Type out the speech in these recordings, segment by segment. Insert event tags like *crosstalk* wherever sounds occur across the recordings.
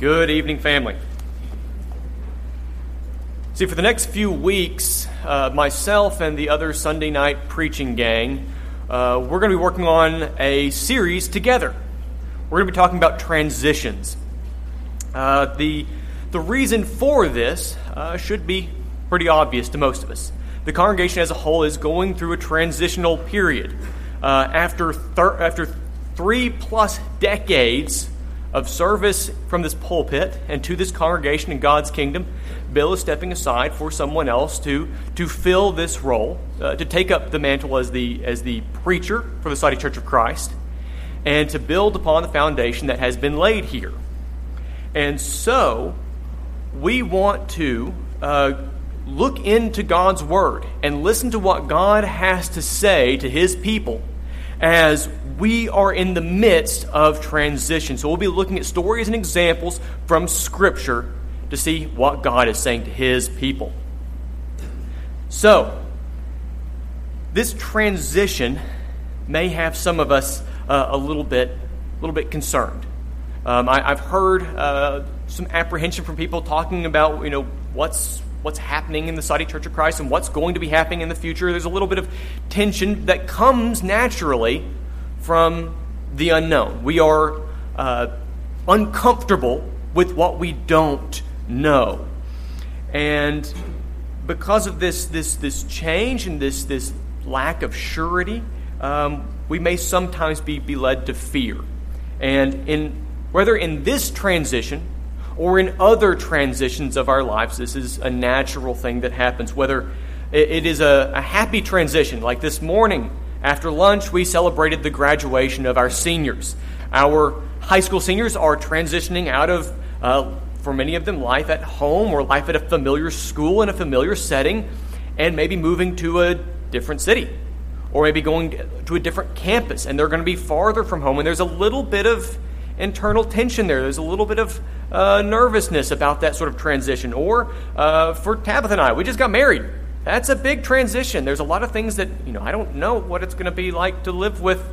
Good evening, family. See, for the next few weeks, uh, myself and the other Sunday night preaching gang, uh, we're going to be working on a series together. We're going to be talking about transitions. Uh, the, the reason for this uh, should be pretty obvious to most of us. The congregation as a whole is going through a transitional period. Uh, after, thir- after three plus decades of service from this pulpit and to this congregation in God's kingdom, Bill is stepping aside for someone else to, to fill this role, uh, to take up the mantle as the, as the preacher for the Saudi Church of Christ, and to build upon the foundation that has been laid here. And so, we want to uh, look into God's Word and listen to what God has to say to His people as we are in the midst of transition. So we'll be looking at stories and examples from Scripture to see what God is saying to His people. So, this transition may have some of us uh, a little bit, a little bit concerned. Um, I, have heard uh, some apprehension from people talking about, you know, what's what's happening in the Saudi Church of Christ and what's going to be happening in the future. There's a little bit of tension that comes naturally from the unknown. We are uh, uncomfortable with what we don't know. And because of this, this, this change and this, this lack of surety, um, we may sometimes be, be led to fear. And in, whether in this transition or in other transitions of our lives, this is a natural thing that happens. Whether it is a, a happy transition, like this morning after lunch, we celebrated the graduation of our seniors. Our high school seniors are transitioning out of, uh, for many of them, life at home or life at a familiar school in a familiar setting, and maybe moving to a different city or maybe going to a different campus, and they're going to be farther from home, and there's a little bit of internal tension there. There's a little bit of uh, nervousness about that sort of transition. Or uh, for Tabitha and I, we just got married. That's a big transition. There's a lot of things that, you know, I don't know what it's going to be like to live with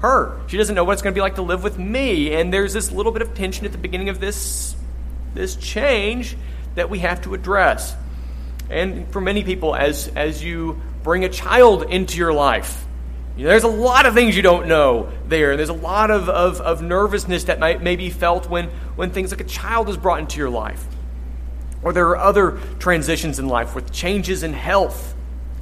her. She doesn't know what it's going to be like to live with me. And there's this little bit of tension at the beginning of this, this change that we have to address. And for many people, as, as you bring a child into your life, you know, there's a lot of things you don't know there. And there's a lot of, of, of nervousness that might, may be felt when, when things like a child is brought into your life. Or there are other transitions in life with changes in health,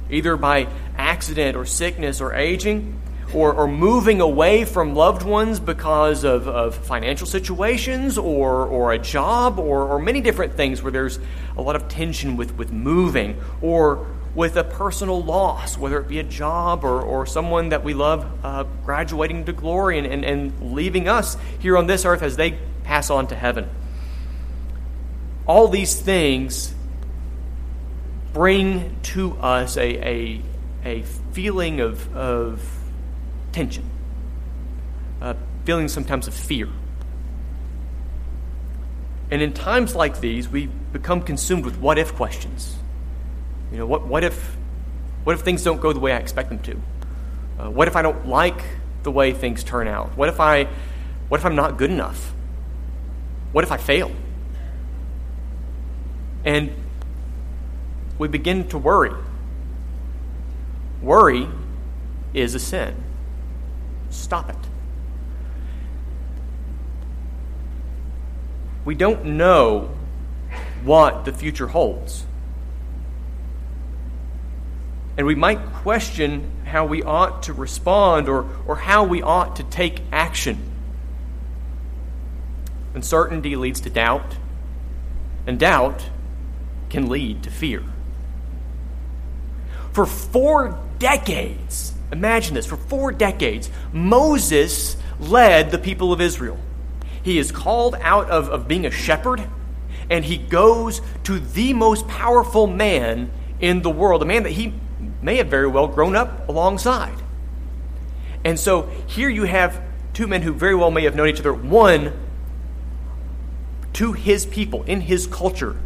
either by accident or sickness or aging, or, or moving away from loved ones because of, of financial situations or, or a job or, or many different things where there's a lot of tension with, with moving or with a personal loss, whether it be a job or, or someone that we love uh, graduating to glory and, and, and leaving us here on this earth as they pass on to heaven all these things bring to us a, a, a feeling of, of tension, a feeling sometimes of fear. And in times like these, we become consumed with what if questions. You know, what, what, if, what if things don't go the way I expect them to? Uh, what if I don't like the way things turn out? What if, I, what if I'm not good enough? What if I fail? And we begin to worry. Worry is a sin. Stop it. We don't know what the future holds. And we might question how we ought to respond or, or how we ought to take action. Uncertainty leads to doubt, and doubt can lead to fear. For four decades, imagine this, for four decades, Moses led the people of Israel. He is called out of, of being a shepherd, and he goes to the most powerful man in the world, a man that he may have very well grown up alongside. And so here you have two men who very well may have known each other. One, to his people, in his culture,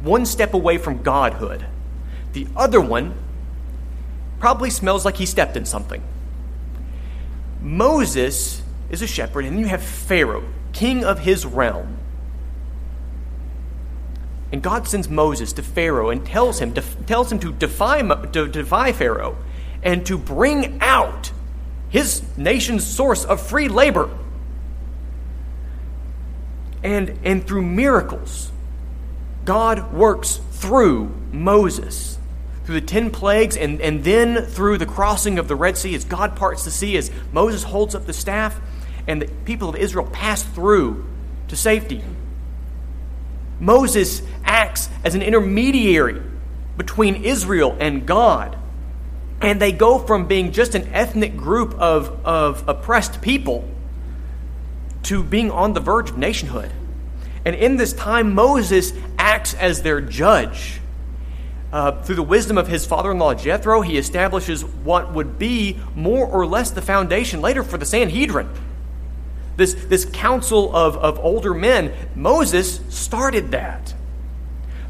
one step away from godhood. The other one probably smells like he stepped in something. Moses is a shepherd, and you have Pharaoh, king of his realm, And God sends Moses to Pharaoh and tells him, to, tells him to, defy, to defy Pharaoh and to bring out his nation's source of free labor. And, and through miracles, God works through Moses, through the ten plagues, and, and then through the crossing of the Red Sea as God parts the sea, as Moses holds up the staff, and the people of Israel pass through to safety. Moses acts as an intermediary between Israel and God. And they go from being just an ethnic group of, of oppressed people to being on the verge of nationhood. And in this time, Moses acts as their judge. Uh, through the wisdom of his father in law Jethro, he establishes what would be more or less the foundation later for the Sanhedrin. This, this council of, of older men, Moses started that.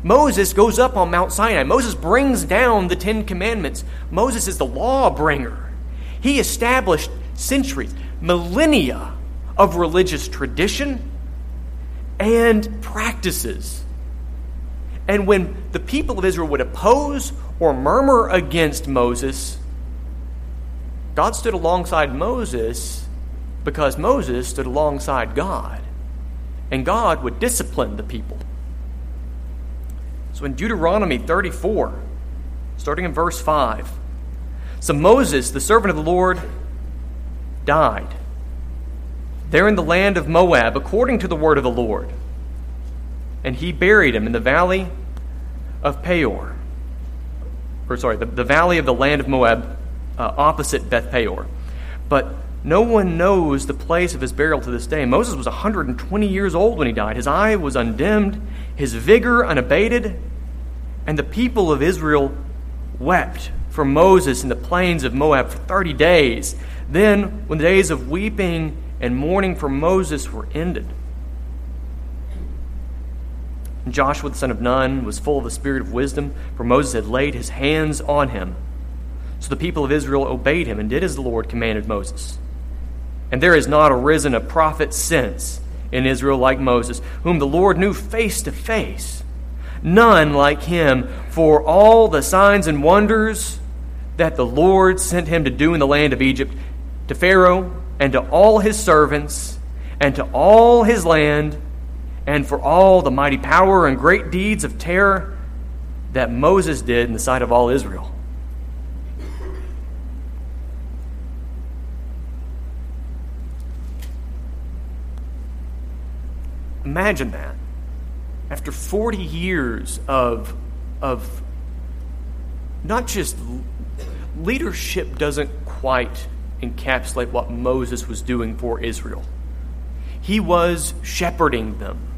Moses goes up on Mount Sinai. Moses brings down the Ten Commandments. Moses is the law bringer. He established centuries, millennia of religious tradition and practices. And when the people of Israel would oppose or murmur against Moses, God stood alongside Moses because Moses stood alongside God. And God would discipline the people. So in Deuteronomy 34, starting in verse 5, so Moses, the servant of the Lord, died there in the land of Moab, according to the word of the Lord. And he buried him in the valley of Peor. Or, sorry, the, the valley of the land of Moab, uh, opposite Beth Peor. But no one knows the place of his burial to this day. Moses was 120 years old when he died. His eye was undimmed, his vigor unabated, and the people of Israel wept for Moses in the plains of Moab for 30 days. Then, when the days of weeping and mourning for Moses were ended, Joshua the son of Nun was full of the spirit of wisdom, for Moses had laid his hands on him. So the people of Israel obeyed him and did as the Lord commanded Moses. And there has not arisen a prophet since in Israel like Moses, whom the Lord knew face to face. None like him for all the signs and wonders that the Lord sent him to do in the land of Egypt, to Pharaoh and to all his servants, and to all his land, and for all the mighty power and great deeds of terror that Moses did in the sight of all Israel. Imagine that. After 40 years of, of not just leadership doesn't quite encapsulate what Moses was doing for Israel. He was shepherding them.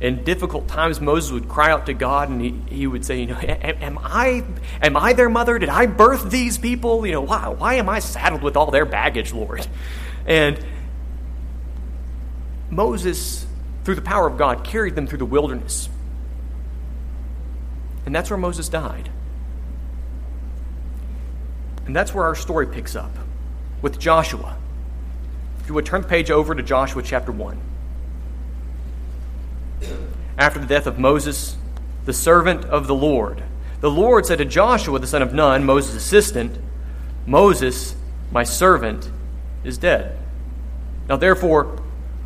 In difficult times, Moses would cry out to God and he, he would say, You know, am I, am I their mother? Did I birth these people? You know, why, why am I saddled with all their baggage, Lord? And Moses, through the power of God, carried them through the wilderness. And that's where Moses died. And that's where our story picks up with Joshua. If you would turn the page over to Joshua chapter 1. After the death of Moses, the servant of the Lord, the Lord said to Joshua, the son of Nun, Moses' assistant, Moses, my servant, is dead. Now therefore,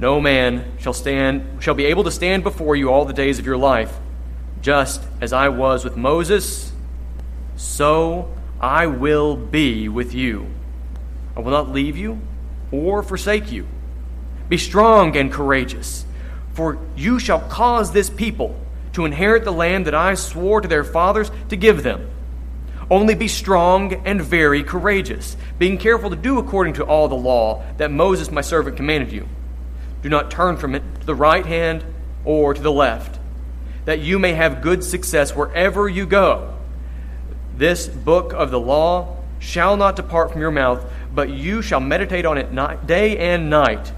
No man shall stand shall be able to stand before you all the days of your life. Just as I was with Moses, so I will be with you. I will not leave you or forsake you. Be strong and courageous, for you shall cause this people to inherit the land that I swore to their fathers to give them. Only be strong and very courageous, being careful to do according to all the law that Moses my servant commanded you. Do not turn from it to the right hand or to the left, that you may have good success wherever you go. This book of the law shall not depart from your mouth, but you shall meditate on it night, day and night,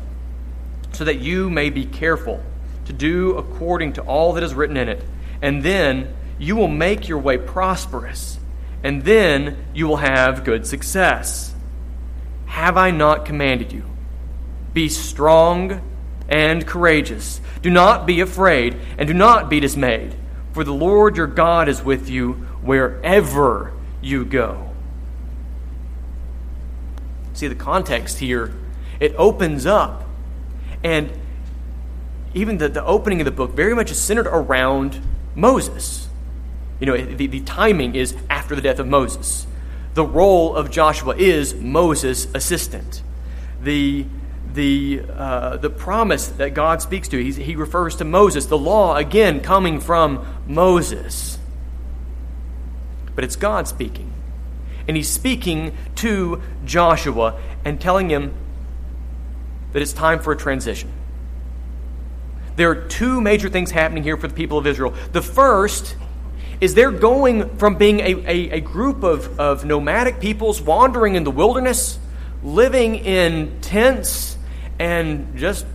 so that you may be careful to do according to all that is written in it. And then you will make your way prosperous, and then you will have good success. Have I not commanded you? Be strong and courageous. Do not be afraid, and do not be dismayed, for the Lord your God is with you wherever you go. See the context here, it opens up. And even the, the opening of the book very much is centered around Moses. You know, the, the timing is after the death of Moses. The role of Joshua is Moses' assistant. The the, uh, the promise that God speaks to. He's, he refers to Moses, the law, again, coming from Moses. But it's God speaking. And he's speaking to Joshua and telling him that it's time for a transition. There are two major things happening here for the people of Israel. The first is they're going from being a, a, a group of, of nomadic peoples wandering in the wilderness, living in tents and just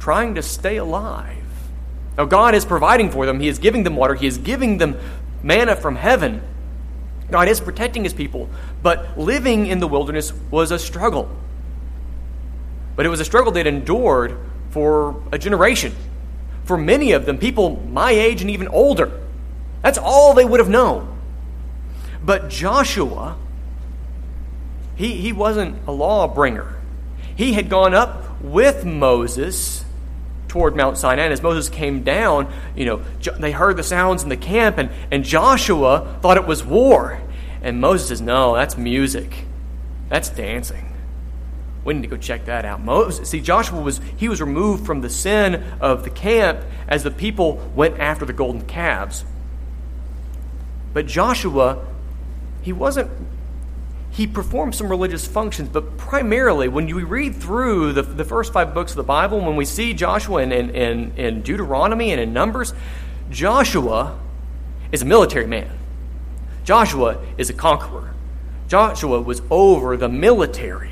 trying to stay alive. Now, God is providing for them. He is giving them water. He is giving them manna from heaven. God is protecting his people. But living in the wilderness was a struggle. But it was a struggle they'd endured for a generation. For many of them, people my age and even older, that's all they would have known. But Joshua, he, he wasn't a lawbringer. He had gone up with Moses toward Mount Sinai. And as Moses came down, you know, they heard the sounds in the camp, and, and Joshua thought it was war. And Moses says, No, that's music. That's dancing. We need to go check that out. Moses, see, Joshua was he was removed from the sin of the camp as the people went after the golden calves. But Joshua, he wasn't he performed some religious functions, but primarily, when you read through the, the first five books of the Bible, when we see Joshua in, in, in, Deuteronomy and in Numbers, Joshua is a military man. Joshua is a conqueror. Joshua was over the military.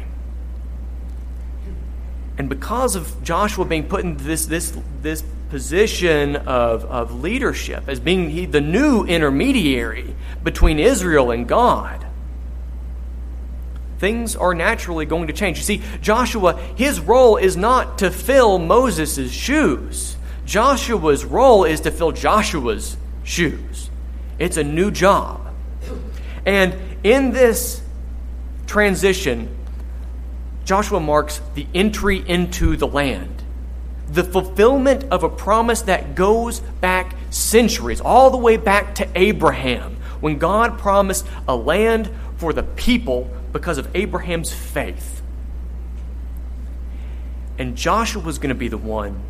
And because of Joshua being put in this, this, this position of, of leadership, as being he, the new intermediary between Israel and God, things are naturally going to change. You see, Joshua, his role is not to fill Moses' shoes. Joshua's role is to fill Joshua's shoes. It's a new job. And in this transition, Joshua marks the entry into the land, the fulfillment of a promise that goes back centuries, all the way back to Abraham, when God promised a land for the people because of Abraham's faith. And Joshua was going to be the one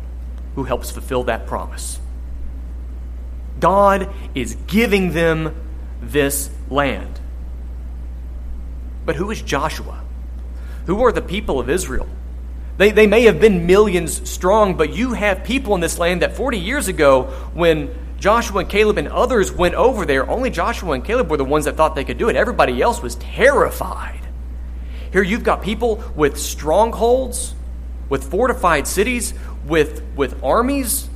who helps fulfill that promise. God is giving them this land. But who is Joshua? Who are the people of Israel? They, they may have been millions strong, but you have people in this land that 40 years ago, when Joshua and Caleb and others went over there, only Joshua and Caleb were the ones that thought they could do it. Everybody else was terrified. Here you've got people with strongholds, with fortified cities, with, with armies,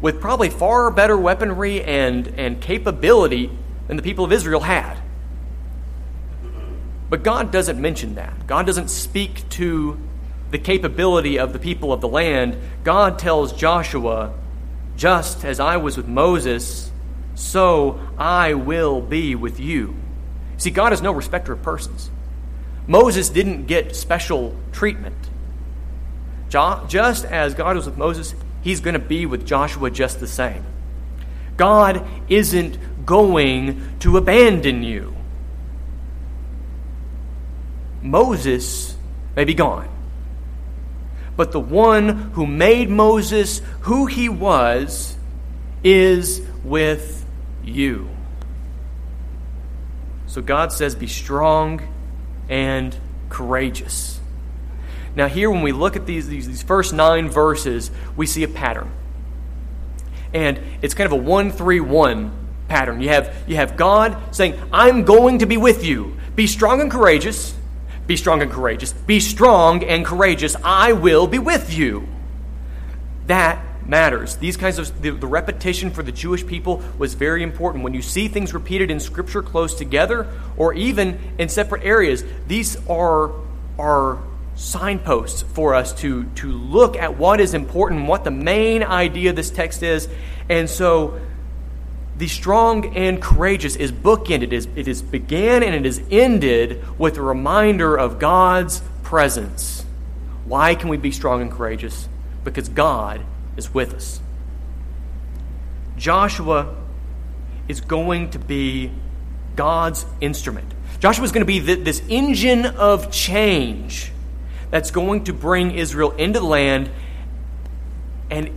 with probably far better weaponry and, and capability than the people of Israel had. But God doesn't mention that. God doesn't speak to the capability of the people of the land. God tells Joshua, just as I was with Moses, so I will be with you. See, God is no respecter of persons. Moses didn't get special treatment. Just as God was with Moses, he's going to be with Joshua just the same. God isn't going to abandon you. Moses may be gone, but the one who made Moses who he was is with you. So God says, Be strong and courageous. Now, here, when we look at these, these, these first nine verses, we see a pattern. And it's kind of a 1 3 1 pattern. You have, you have God saying, I'm going to be with you. Be strong and courageous. Be strong and courageous. Be strong and courageous. I will be with you. That matters. These kinds of the, the, repetition for the Jewish people was very important. When you see things repeated in Scripture close together, or even in separate areas, these are are signposts for us to to look at what is important, what the main idea of this text is, and so. The strong and courageous is bookended. It is, it is began and it is ended with a reminder of God's presence. Why can we be strong and courageous? Because God is with us. Joshua is going to be God's instrument. Joshua is going to be the, this engine of change that's going to bring Israel into the land. And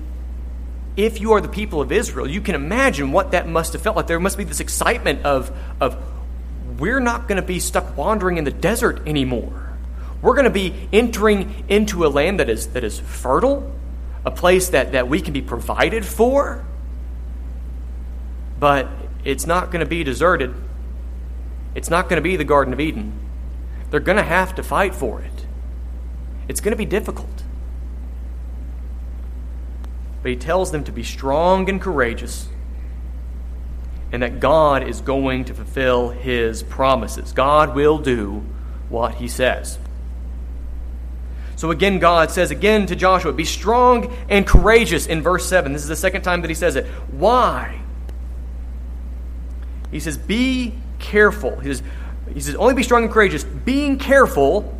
if you are the people of Israel, you can imagine what that must have felt like. There must be this excitement of, of we're not going to be stuck wandering in the desert anymore. We're going to be entering into a land that is, that is fertile, a place that, that we can be provided for, but it's not going to be deserted. It's not going to be the Garden of Eden. They're going to have to fight for it. It's going to be difficult. But he tells them to be strong and courageous and that God is going to fulfill his promises. God will do what he says. So again, God says again to Joshua, Be strong and courageous in verse 7. This is the second time that he says it. Why? He says, Be careful. He says, he says, Only be strong and courageous, being careful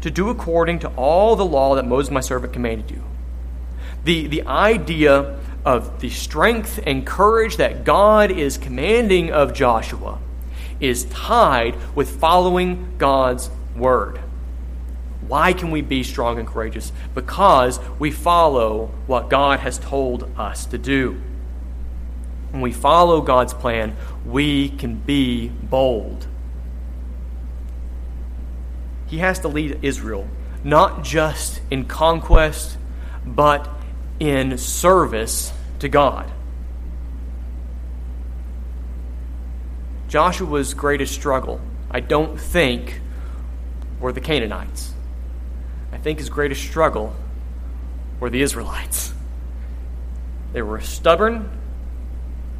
to do according to all the law that Moses, my servant, commanded you. The, the idea of the strength and courage that God is commanding of Joshua is tied with following God's word. Why can we be strong and courageous? Because we follow what God has told us to do. When we follow God's plan, we can be bold. He has to lead Israel, not just in conquest, but in service to God. Joshua's greatest struggle, I don't think, were the Canaanites. I think his greatest struggle were the Israelites. They were a stubborn,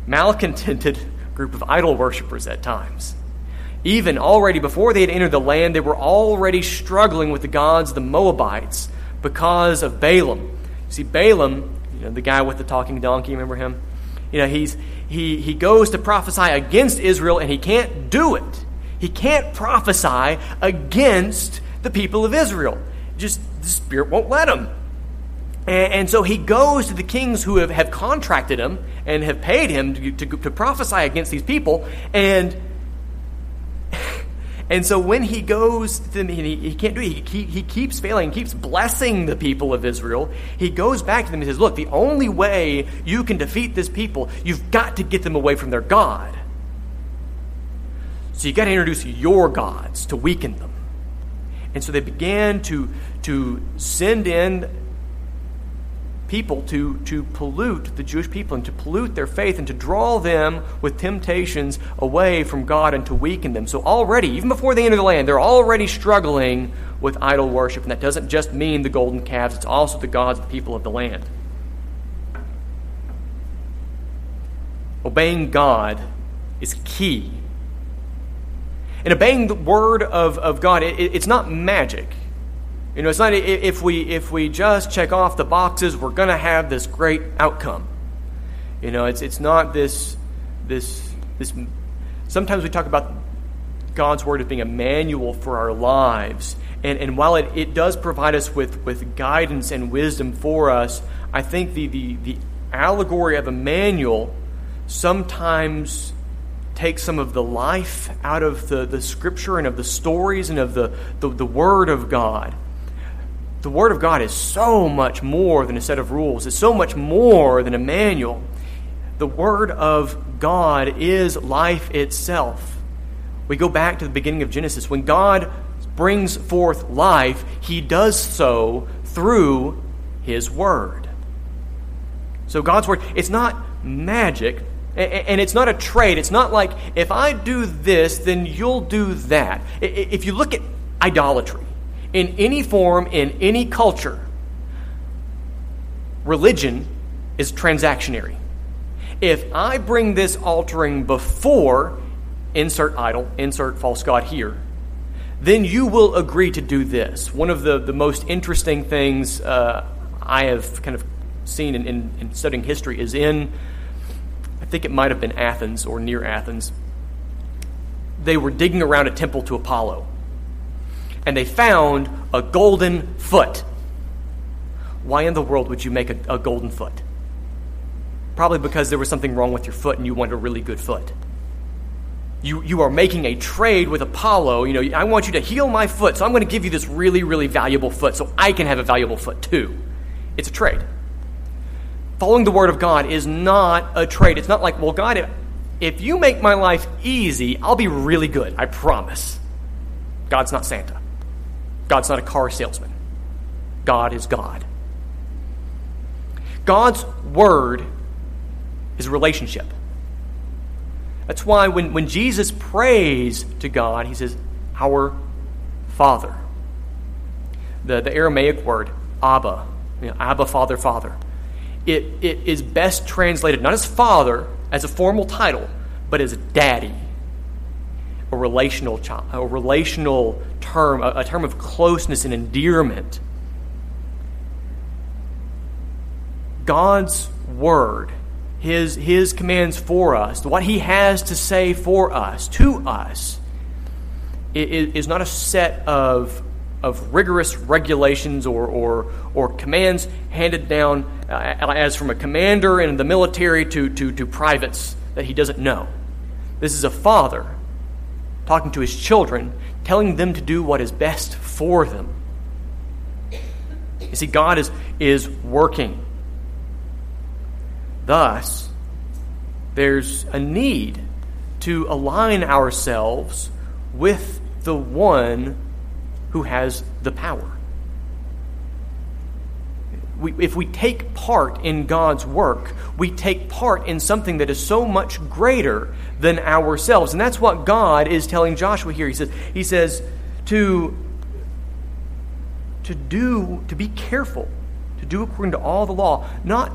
malcontented *laughs* group of idol worshippers at times. Even already before they had entered the land, they were already struggling with the gods the Moabites because of Balaam. See, Balaam, you know, the guy with the talking donkey, remember him? You know, he's, he, he goes to prophesy against Israel and he can't do it. He can't prophesy against the people of Israel just the Spirit won't let him. And, and, so he goes to the kings who have, have contracted him and have paid him to, to, to prophesy against these people. And and so when he goes to them, he, he can't do it. He, he keeps failing, keeps blessing the people of Israel. He goes back to them and says, Look, the only way you can defeat this people, you've got to get them away from their God. So you've got to introduce your gods to weaken them. And so they began to, to send in people to, to pollute the Jewish people and to pollute their faith and to draw them with temptations away from God and to weaken them. So, already, even before they enter the land, they're already struggling with idol worship. And that doesn't just mean the golden calves, it's also the gods of the people of the land. Obeying God is key and obeying the word of, of God, it, it's not magic. You know, it's not if we if we just check off the boxes, we're going to have this great outcome. You know, it's it's not this this this. Sometimes we talk about God's word as being a manual for our lives, and and while it, it does provide us with with guidance and wisdom for us, I think the the the allegory of a manual sometimes take some of the life out of the, the scripture and of the stories and of the, the, the Word of God. The Word of God is so much more than a set of rules, it's so much more than a manual. The Word of God is life itself. We go back to the beginning of Genesis. When God brings forth life, He does so through His Word. So God's word, it's not magic, and it's not a trade. It's not like, if I do this, then you'll do that. If you look at idolatry in any form, in any culture, religion is transactionary. If I bring this altering before, insert idol, insert false god here, then you will agree to do this. One of the, the most interesting things uh, I have kind of seen in, in, in studying history is in, I think it might have been Athens or near Athens. They were digging around a temple to Apollo, and they found a golden foot. Why in the world would you make a, a golden foot? Probably because there was something wrong with your foot and you wanted a really good foot. You, you are making a trade with Apollo. You know, I want you to heal my foot, so I'm going to give you this really, really valuable foot so I can have a valuable foot too. It's a trade. Following the Word of God is not a trade. It's not like, well, God, if you make my life easy, I'll be really good. I promise. God's not Santa. God's not a car salesman. God is God. God's Word is relationship. That's why when, when Jesus prays to God, he says, Our Father. The, the Aramaic word, Abba, you know, Abba, Father, Father. It, it is best translated not as Father, as a formal title, but as Daddy. A relational, a relational term, a, a term of closeness and endearment. God's Word his, his commands for us, what he has to say for us, to us, is not a set of, of rigorous regulations or, or, or commands handed down uh, as from a commander in the military to, to, to privates that he doesn't know. This is a father talking to his children, telling them to do what is best for them. You see, God is, is working Thus, there's a need to align ourselves with the one who has the power. We, if we take part in God's work, we take part in something that is so much greater than ourselves. And that's what God is telling Joshua here. He says, he says to, to do, to be careful, to do according to all the law, not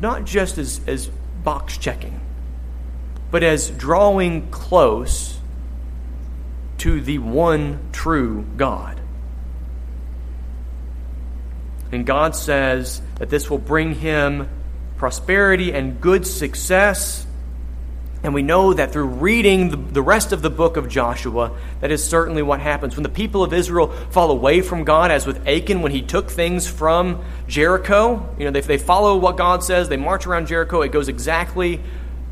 not just as, as box checking, but as drawing close to the one true God. And God says that this will bring him prosperity and good success and we know that through reading the, the, rest of the book of Joshua, that is certainly what happens. When the people of Israel fall away from God, as with Achan when he took things from Jericho, you know, they, they follow what God says, they march around Jericho, it goes exactly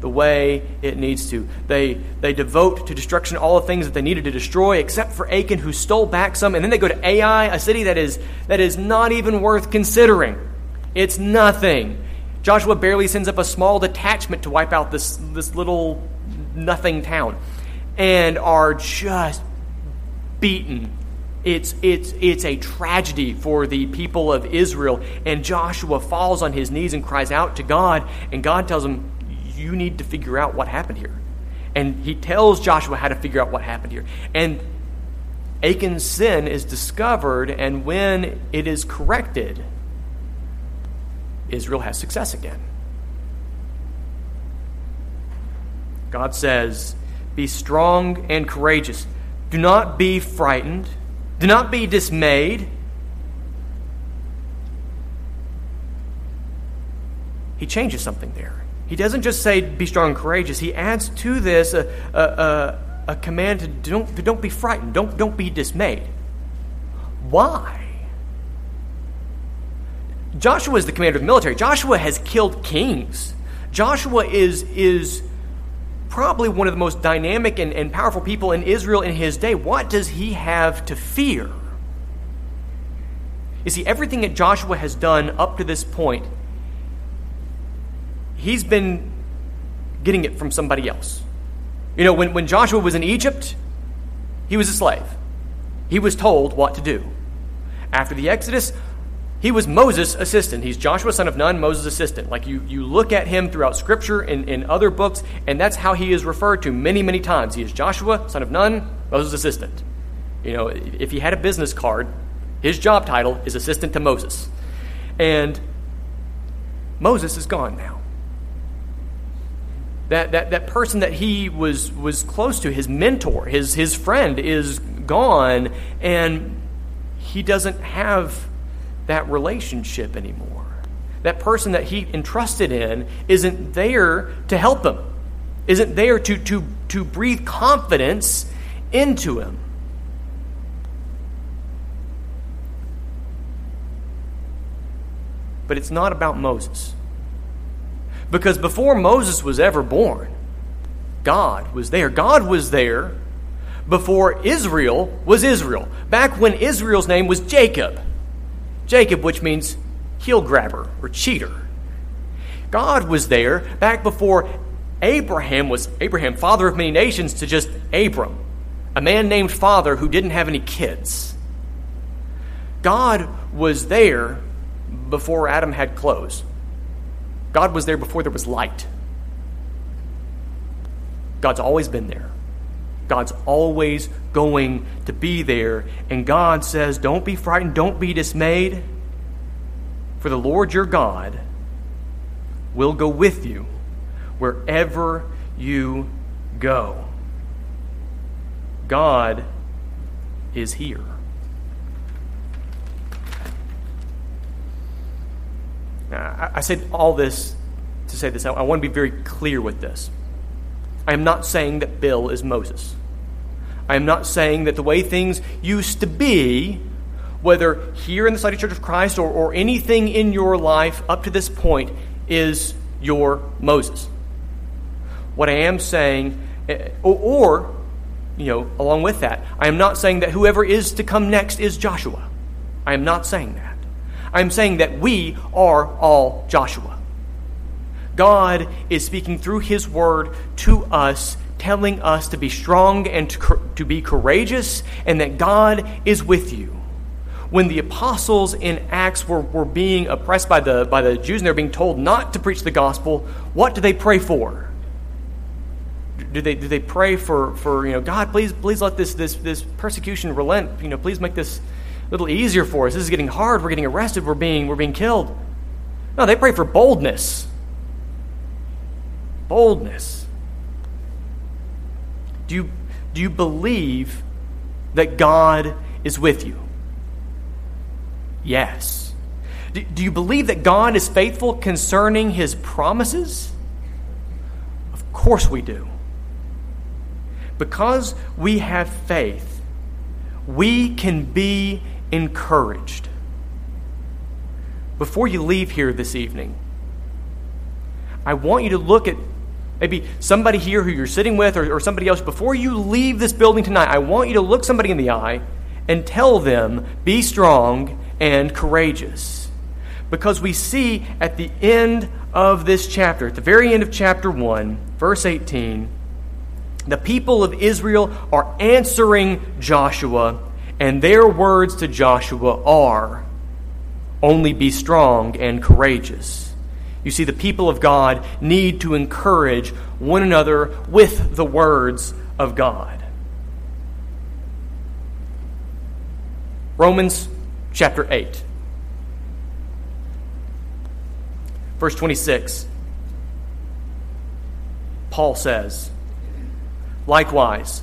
the way it needs to. They, they devote to destruction all the things that they needed to destroy, except for Achan, who stole back some. And then they go to Ai, a city that is, that is not even worth considering. It's nothing. Joshua barely sends up a small detachment to wipe out this, this little nothing town and are just beaten. It's, it's, it's a tragedy for the people of Israel. And Joshua falls on his knees and cries out to God. And God tells him, You need to figure out what happened here. And he tells Joshua how to figure out what happened here. And Achan's sin is discovered, and when it is corrected, Israel has success again. God says, Be strong and courageous. Do not be frightened. Do not be dismayed. He changes something there. He doesn't just say, Be strong and courageous. He adds to this a, a, a, a command to don't, don't be frightened, don't, don't be dismayed. Why? Joshua is the commander of the military. Joshua has killed kings. Joshua is, is probably one of the most dynamic and, and powerful people in Israel in his day. What does he have to fear? You see, everything that Joshua has done up to this point, he's been getting it from somebody else. You know, when, when Joshua was in Egypt, he was a slave. He was told what to do. After the Exodus, He was Moses' assistant. He's Joshua, son of Nun, Moses' assistant. Like you, you look at him throughout Scripture and in other books, and that's how he is referred to many, many times. He is Joshua, son of Nun, Moses' assistant. You know, if he had a business card, his job title is assistant to Moses. And Moses is gone now. That, that, that person that he was, was close to, his mentor, his, his friend, is gone, and he doesn't have that relationship anymore. That person that he entrusted in isn't there to help him, isn't there to, to, to breathe confidence into him. But it's not about Moses. Because before Moses was ever born, God was there. God was there before Israel was Israel. Back when Israel's name was Jacob. Jacob, which means heel grabber or cheater. God was there back before Abraham was Abraham, father of many nations, to just Abram, a man named father who didn't have any kids. God was there before Adam had clothes. God was there before there was light. God's always been there. God's always going to be there. And God says, Don't be frightened, don't be dismayed, for the Lord your God will go with you wherever you go. God is here. I said all this to say this. I want to be very clear with this. I am not saying that Bill is Moses. I am not saying that the way things used to be, whether here in the Society Church of Christ or, or anything in your life up to this point, is your Moses. What I am saying, eh, or, or, you know, along with that, I am not saying that whoever is to come next is Joshua. I am not saying that. I am saying that we are all Joshua. God is speaking through His Word to us, telling us to be strong and to, to be courageous, and that God is with you. When the apostles in Acts were, were being oppressed by the, by the Jews and they're being told not to preach the gospel, what do they pray for? Do they, do they pray for, for you know, God, please, please let this, this, this persecution relent. You know, please make this little easier for us. This is getting hard. We're getting arrested. We're being, we're being killed. No, they pray for boldness boldness. Do you, do you believe that God is with you? Yes. Do, do you believe that God is faithful concerning his promises? Of course we do. Because we have faith, we can be encouraged. Before you leave here this evening, I want you to look at Maybe somebody here who you're sitting with or, or somebody else, before you leave this building tonight, I want you to look somebody in the eye and tell them, be strong and courageous. Because we see at the end of this chapter, at the very end of chapter 1, verse 18, the people of Israel are answering Joshua, and their words to Joshua are only be strong and courageous. You see, the people of God need to encourage one another with the words of God. Romans chapter 8, verse 26. Paul says, Likewise,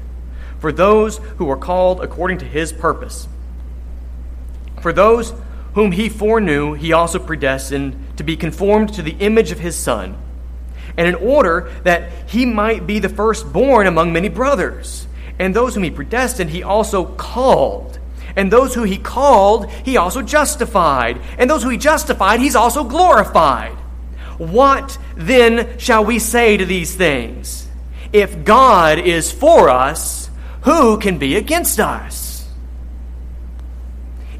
For those who are called according to his purpose. For those whom he foreknew, he also predestined to be conformed to the image of his Son, and in order that he might be the firstborn among many brothers. And those whom he predestined, he also called. And those who he called, he also justified. And those who he justified, he's also glorified. What then shall we say to these things? If God is for us, who can be against us?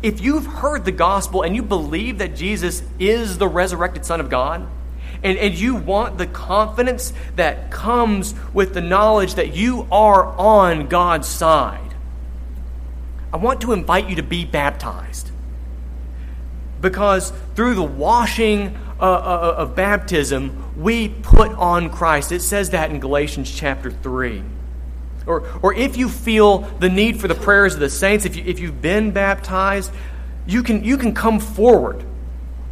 If you've heard the gospel and you believe that Jesus is the resurrected Son of God, and, and you want the confidence that comes with the knowledge that you are on God's side, I want to invite you to be baptized. Because through the washing uh, uh, of baptism, we put on Christ. It says that in Galatians chapter 3. Or, or if you feel the need for the prayers of the saints, if, you, if you've been baptized, you can, you can come forward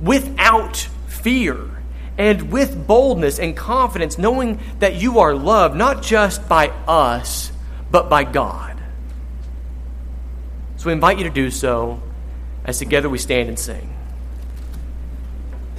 without fear and with boldness and confidence, knowing that you are loved not just by us, but by God. So we invite you to do so as together we stand and sing.